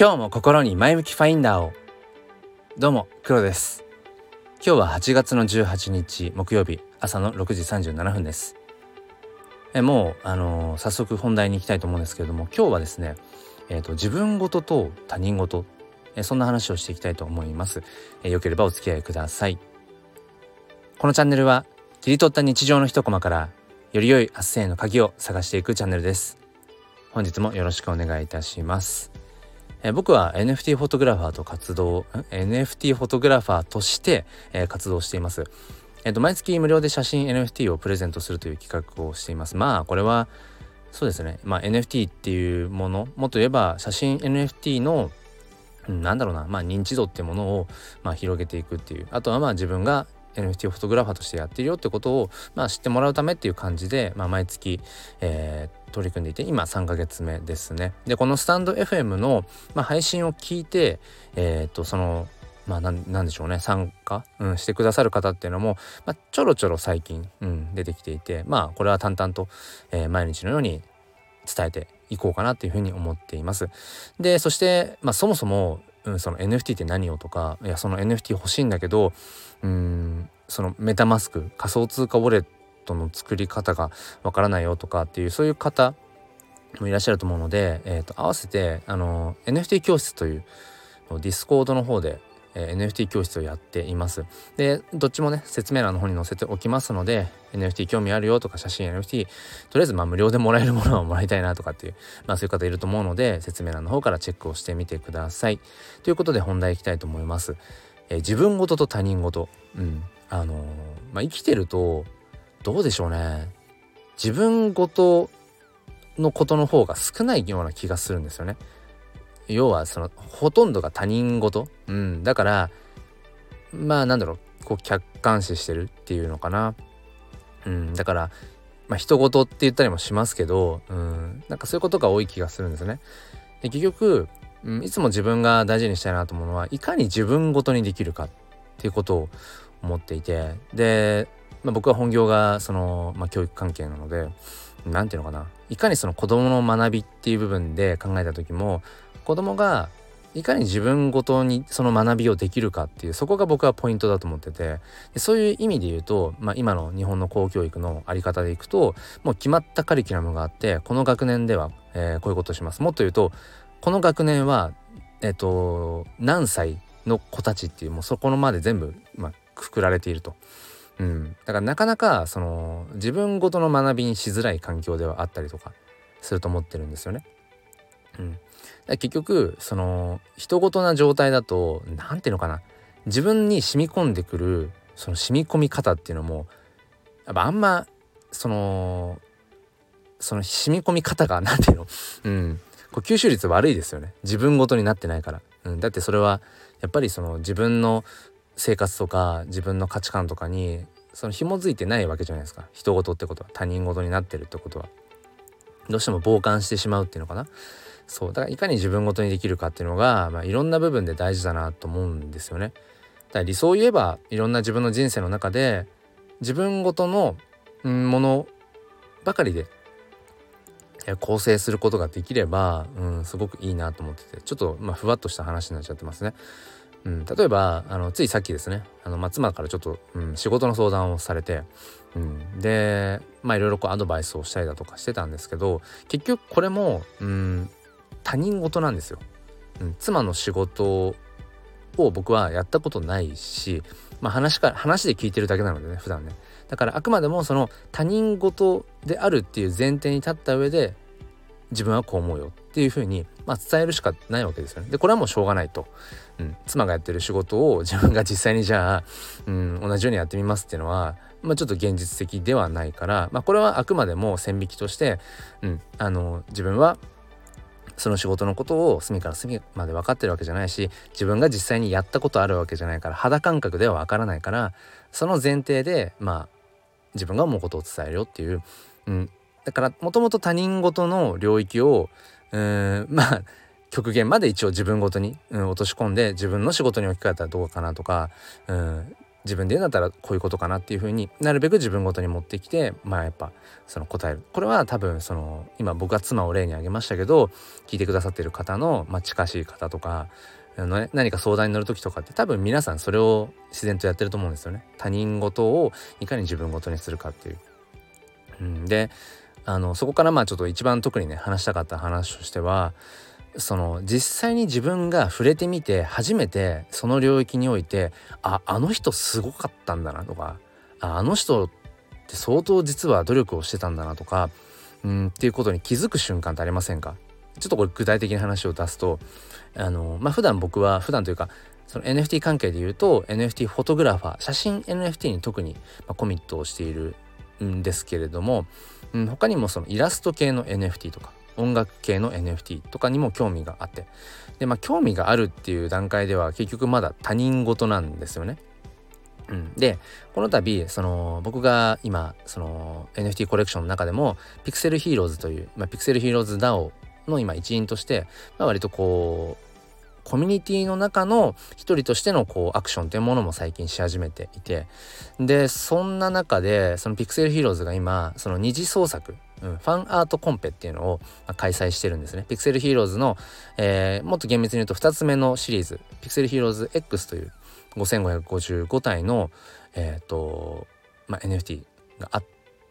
今日も心に前向きファインダーを。どうも黒です。今日は8月の18日木曜日朝の6時37分です。えもうあのー、早速本題に行きたいと思うんですけれども今日はですねえっ、ー、と自分ごとと他人ごとえそんな話をしていきたいと思います。えよければお付き合いください。このチャンネルは切り取った日常の一コマからより良い明日への鍵を探していくチャンネルです。本日もよろしくお願いいたします。え僕は NFT フォトグラファーと活動 NFT フォトグラファーとして、え、活動しています。えっ、と毎月無料で写真 NFT をプレゼントするという企画をしています。まあこれはそうですね、まあ、NFT っていうものもっと言えば写真 NFT のなんだろうな、まあ、認知度ってものを、まあ、広げていくっていうあとはまあ自分が NFT フォトグラファーとしてやってるよってことを、まあ、知ってもらうためっていう感じで、まあ、毎月、えー、取り組んでいて今3ヶ月目ですね。でこのスタンド FM の、まあ、配信を聞いて、えー、っとそのまあなんでしょうね参加、うん、してくださる方っていうのも、まあ、ちょろちょろ最近、うん、出てきていてまあこれは淡々と、えー、毎日のように伝えていこうかなっていうふうに思っています。でそして、まあ、そもそも、うん、その NFT って何をとかいやその NFT 欲しいんだけどうんそのメタマスク仮想通貨ウォレットの作り方がわからないよとかっていうそういう方もいらっしゃると思うので、えー、と合わせてあの NFT 教室というディスコードの方で、え、NFT 教室をやっています。でどっちもね説明欄の方に載せておきますので NFT 興味あるよとか写真 NFT とりあえずまあ無料でもらえるものはもらいたいなとかっていうまあそういう方いると思うので説明欄の方からチェックをしてみてください。ということで本題いきたいと思います。えー、自分ごと他人ごと、うんあのー、まあ、生きてるとどうでしょうね自分ごとのことの方が少ないような気がするんですよね。要はそのほとんどが他人事、うん、だからまあなんだろうこう客観視してるっていうのかな。うん、だからまあ人事って言ったりもしますけど、うん、なんかそういうことが多い気がするんですね。で結局うん、いつも自分が大事にしたいなと思うのはいかに自分ごとにできるかっていうことを思っていて。で、まあ、僕は本業がその、まあ、教育関係なので何て言うのかな。いかにその子どもの学びっていう部分で考えた時も子どもがいかに自分ごとにその学びをできるかっていうそこが僕はポイントだと思っててそういう意味で言うと、まあ、今の日本の公教育の在り方でいくともう決まったカリキュラムがあってこの学年では、えー、こういうことをしますもっと言うとこの学年はえっと何歳の子たちっていうもうそこのまで全部、まあ、くくられていると。うん、だからなかなかその自分ごとの学びにしづらい環境ではあったりとかすると思ってるんですよね。うん、結局その人事な状態だと何ていうのかな。自分に染み込んでくるその染み込み方っていうのもやっぱあんまそのその染み込み方が何ていうの？うん。こう吸収率悪いですよね。自分ごとになってないから、うん、だってそれはやっぱりその自分の生活とか自分の価値観とかにその紐づいてないわけじゃないですか。人事ってことは。他人事になってるってことは。どうしても傍観してしまうっていうのかな。そうだからいかに自分ごとにできるかっていうのが、まあ、いろんな部分で大事だなと思うんですよね。だから理想を言えばいろんな自分の人生の中で自分ごとのものばかりで構成することができれば、うん、すごくいいなと思っててちょっとまあふわっとした話になっちゃってますね。うん、例えばあのついさっきですねあの、まあ、妻からちょっと、うん、仕事の相談をされて、うん、でまあいろいろこうアドバイスをしたりだとかしてたんですけど結局これも、うん、他人事なんですよ。うん、妻の仕事を僕はやったことないし、まあ、話か話で聞いてるだけなのでね普段ねだからあくまでもその他人事であるっていう前提に立った上で自分はこう思うよっていうふうに、まあ、伝えるしかないわけですよね。でこれはもうしょうがないと、うん、妻がやってる仕事を自分が実際にじゃあ、うん、同じようにやってみますっていうのは、まあ、ちょっと現実的ではないから、まあ、これはあくまでも線引きとして、うん、あの自分はその仕事のことを隅から隅まで分かってるわけじゃないし自分が実際にやったことあるわけじゃないから肌感覚では分からないからその前提でまあ自分が思うことを伝えるよっていう、うん、だからもともと他人事の領域をうんまあ極限まで一応自分ごとに、うん、落とし込んで自分の仕事に置き換えたらどうかなとか、うん、自分で言うんだったらこういうことかなっていうふうになるべく自分ごとに持ってきてまあやっぱその答えるこれは多分その今僕は妻を例に挙げましたけど聞いてくださってる方の、まあ、近しい方とかあのね何か相談に乗る時とかって多分皆さんそれを自然とやってると思うんですよね。他人事をいかに自分事にするかっていう。うん、であのそこからまあちょっと一番特にね話したかった話としてはその実際に自分が触れてみて初めてその領域においてああの人すごかったんだなとかああの人って相当実は努力をしてたんだなとかうんっていうことに気づく瞬間ってありませんか？ちょっとこれ具体的な話を出すとあのまあ普段僕は普段というかその NFT 関係で言うと NFT フォトグラファー写真 NFT に特に、コミットをしているんですけれども、うん、他にもそのイラスト系の NFT とか音楽系の NFT とかにも興味があってでまあ興味があるっていう段階では結局まだ他人事なんですよね。うん、でこの度その僕が今その NFT コレクションの中でもピクセルヒーローズという、まあ、ピクセルヒーローズ DAO の今一員として、まあ、割とこうコミュニティの中の一人としてのこうアクションというものも最近し始めていてでそんな中でそのピクセルヒーローズが今その二次創作うん、ファンアートコンペっていうのを、開催してるんですね。ピクセルヒーローズの、えー、もっと厳密に言うと2つ目のシリーズ、ピクセルヒーローズ X という5555体の、えっ、ー、と、まあ、NFT があっ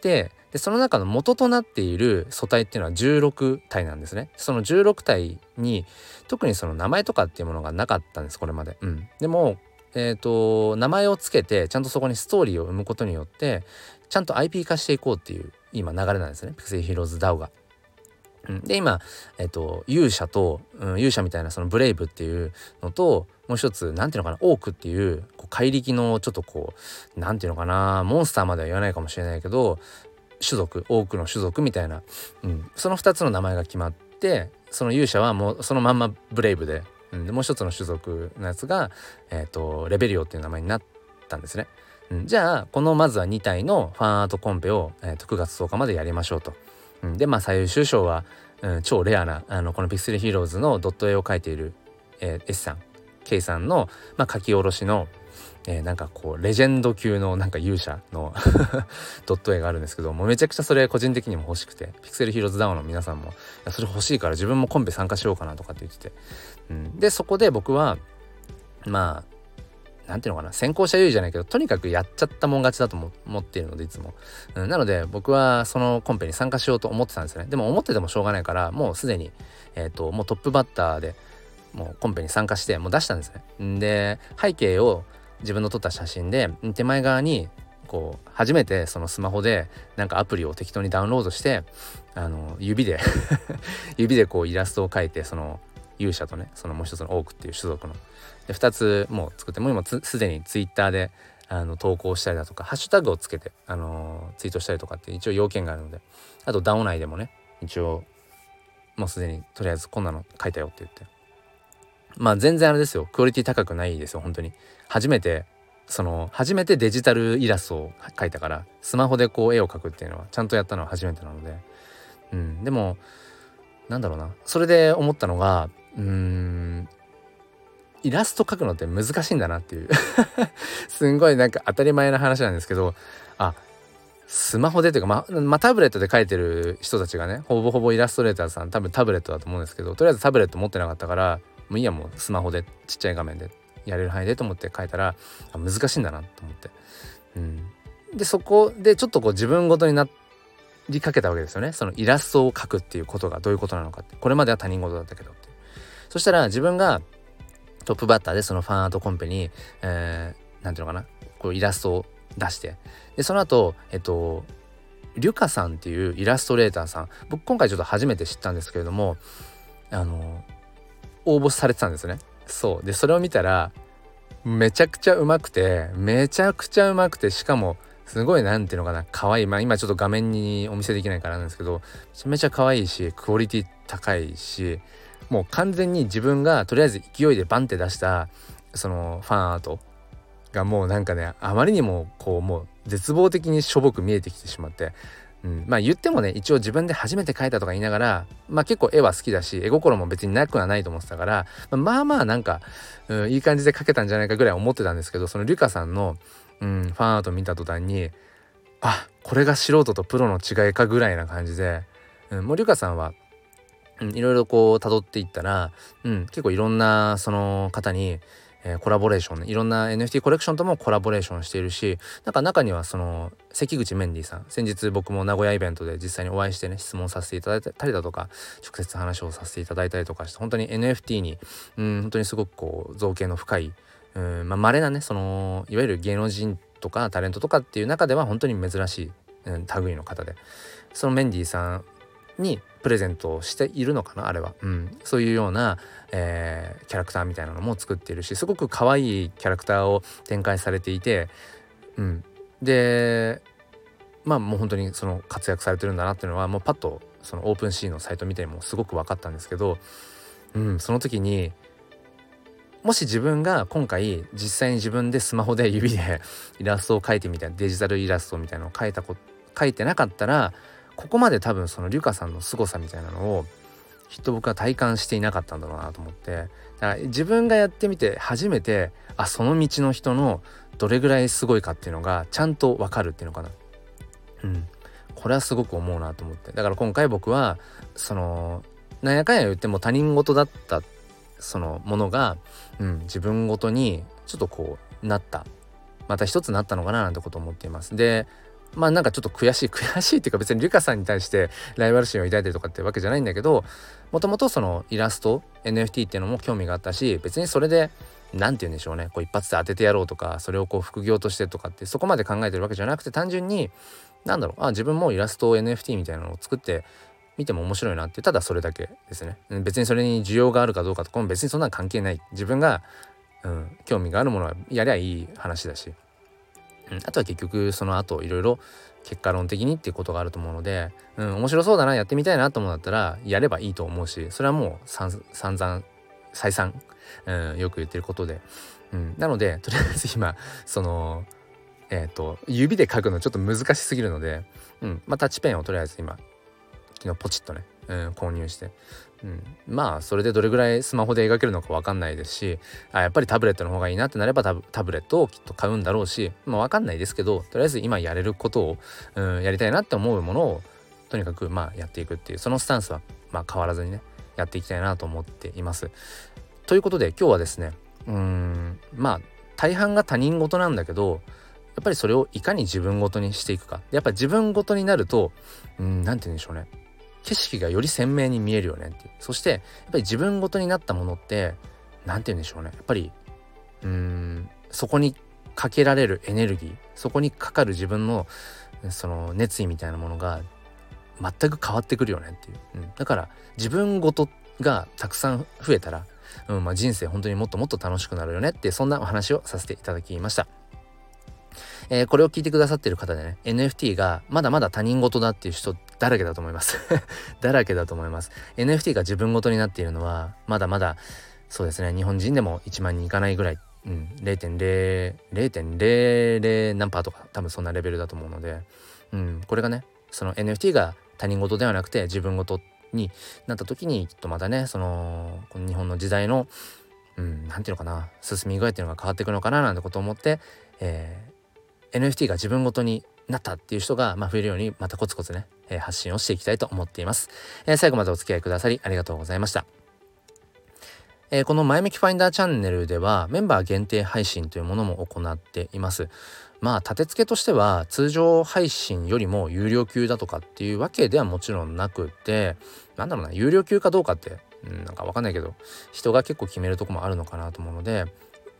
て、で、その中の元となっている素体っていうのは16体なんですね。その16体に特にその名前とかっていうものがなかったんです、これまで。うん。でも、え、ー、と、名前をつけて、ちゃんとそこにストーリーを生むことによって、ちゃんと IP 化していこうっていう今流れなんですね。ピクセルヒーローズ DAO が。うん、で今、えっと、勇者と、うん、勇者みたいなそのブレイブっていうのともう一つ何ていうのかなオークっていうこう怪力のちょっとこう何ていうのかなモンスターまでは言わないかもしれないけど種族オークの種族みたいな、うん、その2つの名前が決まってその勇者はもうそのまんまブレイブで,、うん、でもう一つの種族のやつが、えっと、レベリオっていう名前になったんですね。うん、じゃあこのまずは2体のファンアートコンペを、えー、と9月10日までやりましょうと。うん、でまあ最優秀賞は、うん、超レアなあのこのピクセルヒーローズのドット絵を描いている、えー、S さん K さんの、まあ、書き下ろしの、えー、なんかこうレジェンド級のなんか勇者の ドット絵があるんですけどもうめちゃくちゃそれ個人的にも欲しくてピクセルヒーローズダウンの皆さんもいやそれ欲しいから自分もコンペ参加しようかなとかって言ってて、うん、でそこで僕はまあ何ていうのかな先行者優位じゃないけどとにかくやっちゃったもん勝ちだと思っているのでいつも、うん、なので僕はそのコンペに参加しようと思ってたんですね。でも思っててもしょうがないからもうすでにえっ、ー、ともうトップバッターでもうコンペに参加してもう出したんですね。で背景を自分の撮った写真で手前側にこう初めてそのスマホでなんかアプリを適当にダウンロードしてあの指で 指でこうイラストを描いてその勇者とねそのもう一つのオークっていう種族の。で2つもう作ってもう今すでにツイッターであの投稿したりだとかハッシュタグをつけて、あのツイートしたりとかって一応要件があるのであとダオ内でもね一応もうすでにとりあえずこんなの書いたよって言って。まあ全然あれですよ。クオリティ高くないですよ本当に。初めてその初めてデジタルイラストを描いたからスマホでこう絵を描くっていうのはちゃんとやったのは初めてなので。うんでもなんだろうな。それで思ったのがうーんイラスト描くのって難しいんだなっていう。すんごいなんか当たり前な話なんですけどあスマホでというかままあ、タブレットで描いてる人たちがねほぼほぼイラストレーターさん多分タブレットだと思うんですけどとりあえずタブレット持ってなかったからもういいやもうスマホでちっちゃい画面でやれる範囲でと思って描いたら難しいんだなと思って、うん、でそこでちょっとこう自分ごとになりかけたわけですよね。そのイラストを描くっていうことがどういうことなのかって。これまでは他人事だったけどって。そしたら自分がトップバッターでそのファンアートコンペに、えー、なんていうのかな、こうイラストを出して、で、その後、えっと、リュカさんっていうイラストレーターさん、僕今回ちょっと初めて知ったんですけれども、あの、応募されてたんですね。そう。で、それを見たら、めちゃくちゃうまくて、めちゃくちゃうまくて、しかも、すごいなんていうのかな、可愛い。まあ今ちょっと画面にお見せできないからなんですけど、めちゃめちゃ可愛いし、クオリティ高いし、もう完全に自分がとりあえず勢いでバンって出したそのファンアートがもうなんかねあまりにもこうもう絶望的にしょぼく見えてきてしまってうん、まあ言ってもね一応自分で初めて描いたとか言いながらまあ結構絵は好きだし絵心も別になくはないと思ってたからまあまあなんか、うん、いい感じで描けたんじゃないかぐらい思ってたんですけどそのリュカさんの、うん、ファンアート見た途端にあこれが素人とプロの違いかぐらいな感じで、うん、もうリュカさんは、いろいろこう辿っていったら、うん、結構いろんなその方にえー、コラボレーションね。いろんな NFT コレクションともコラボレーションしているしなんか中にはその関口メンディーさん。先日僕も名古屋イベントで実際にお会いしてね質問させていただいたりだとか直接話をさせていただいたりとかして本当に NFT にうん本当にすごくこう造形の深いうんまあ稀なねそのいわゆる芸能人とかタレントとかっていう中では本当に珍しい、うん、類の方で。そのメンディーさんにプレゼントをしているのかなあれは、うん、そういうような、えー、キャラクターみたいなのも作っているしすごく可愛いキャラクターを展開されていて、うん、でまあもう本当にその活躍されてるんだなっていうのはもうパッとそのオープンシーのサイト見てもすごく分かったんですけど、うん、その時にもし自分が今回実際に自分でスマホで指でイラストを描いてみたいなデジタルイラストみたいなのを描いたこ描いてなかったらここまで多分そのリュカさんの凄さみたいなのをきっと僕は体感していなかったんだろうなと思って。だから自分がやってみて初めてあその道の人のどれぐらいすごいかっていうのがちゃんと分かるっていうのかな。うん。これはすごく思うなと思って。だから今回僕はそのなんやかんや言っても他人事だったそのものが、うん、自分ごとにちょっとこうなった。また一つなったのかななんてこと思っています。でまあなんかちょっと悔しい悔しいっていうか別にリュカさんに対してライバル心を抱いてるとかってわけじゃないんだけどもともとそのイラスト NFT っていうのも興味があったし別にそれで何て言うんでしょうね。こう一発で当ててやろうとかそれをこう副業としてとかってそこまで考えてるわけじゃなくて単純に何だろう。あ自分もイラスト NFT みたいなのを作って見ても面白いなって。ただそれだけですね。別にそれに需要があるかどうかとかも別にそんな関係ない。自分が、うん、興味があるものはやりゃいい話だし。うん、あとは結局その後いろいろ結果論的にっていうことがあると思うので、うん、面白そうだなやってみたいなと思うんだったらやればいいと思うしそれはもう散々再三、うん、よく言ってることで、うん、なのでとりあえず今そのえっ、ー、と指で書くのちょっと難しすぎるので、うん。まあ、タッチペンをとりあえず今昨日ポチッとね、うん、購入して。うん、まあそれでどれぐらいスマホで描けるのか分かんないですしあやっぱりタブレットの方がいいなってなればタブレットをきっと買うんだろうしまあ分かんないですけどとりあえず今やれることを、うん、やりたいなって思うものをとにかくまあやっていくっていうそのスタンスはま変わらずにねやっていきたいなと思っています。ということで今日はですねうんまあ大半が他人事なんだけどやっぱりそれをいかに自分ごとにしていくか。やっぱ自分ごとになるとうん何て言うんでしょうね。景色がより鮮明に見えるよねっていう。そしてやっぱり自分ごとになったものって何て言うんでしょうね。やっぱりうーんそこにかけられるエネルギーそこにかかる自分のその熱意みたいなものが全く変わってくるよねっていう、うん、だから自分ごとがたくさん増えたら、うんまあ、人生本当にもっともっと楽しくなるよねってそんなお話をさせていただきました。えー、これを聞いてくださってる方でね NFT がまだまだ他人事だっていう人だらけだと思います。だらけだと思います。NFT が自分事になっているのはまだまだそうですね日本人でも1万人いかないぐらい、うん、0.0 0.00何パーとか多分そんなレベルだと思うので、うん、これがねその NFT が他人事ではなくて自分事になった時にきっとまたねその日本の時代のうん、なんていうのかな進み具合っていうのが変わっていくのかななんてことを思って、えー、NFT が自分ごとになったっていう人が、まあ、増えるようにまたコツコツね、えー、発信をしていきたいと思っています、えー、最後までお付き合いくださりありがとうございましたえー、この前向きファインダーチャンネルではメンバー限定配信というものも行っています。まあ立て付けとしては通常配信よりも有料級だとかっていうわけではもちろんなくてなんだろうな有料級かどうかって、うん、なんかわかんないけど人が結構決めるとこもあるのかなと思うので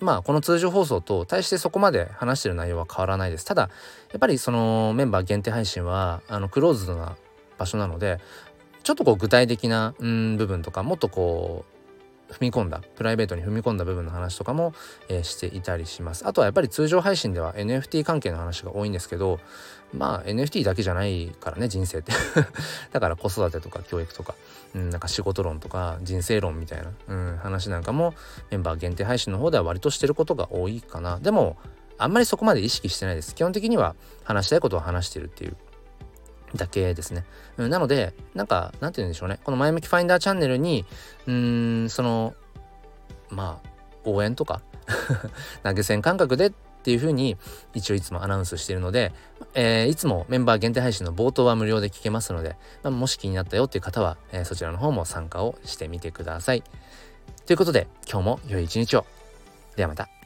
まあこの通常放送と対してそこまで話してる内容は変わらないです。ただやっぱりそのメンバー限定配信はあのクローズドな場所なのでちょっとこう具体的なうん部分とかもっとこう踏み込んだプライベートに踏み込んだ部分の話とかも、えー、していたりします。あとはやっぱり通常配信では NFT 関係の話が多いんですけどまあ NFT だけじゃないからね人生って。だから子育てとか教育とか、うん、なんか仕事論とか人生論みたいな、うん、話なんかもメンバー限定配信の方では割としてることが多いかな。でもあんまりそこまで意識してないです。基本的には話したいことを話してるっていうだけですね。なので、なんか、なんて言うんでしょうね。この前向きファインダーチャンネルに、うーん、その、まあ、応援とか 投げ銭感覚でっていう風に一応いつもアナウンスしているので、えー、いつもメンバー限定配信の冒頭は無料で聞けますので、まあ、もし気になったよっていう方は、えー、そちらの方も参加をしてみてください。ということで今日も良い一日を。ではまた。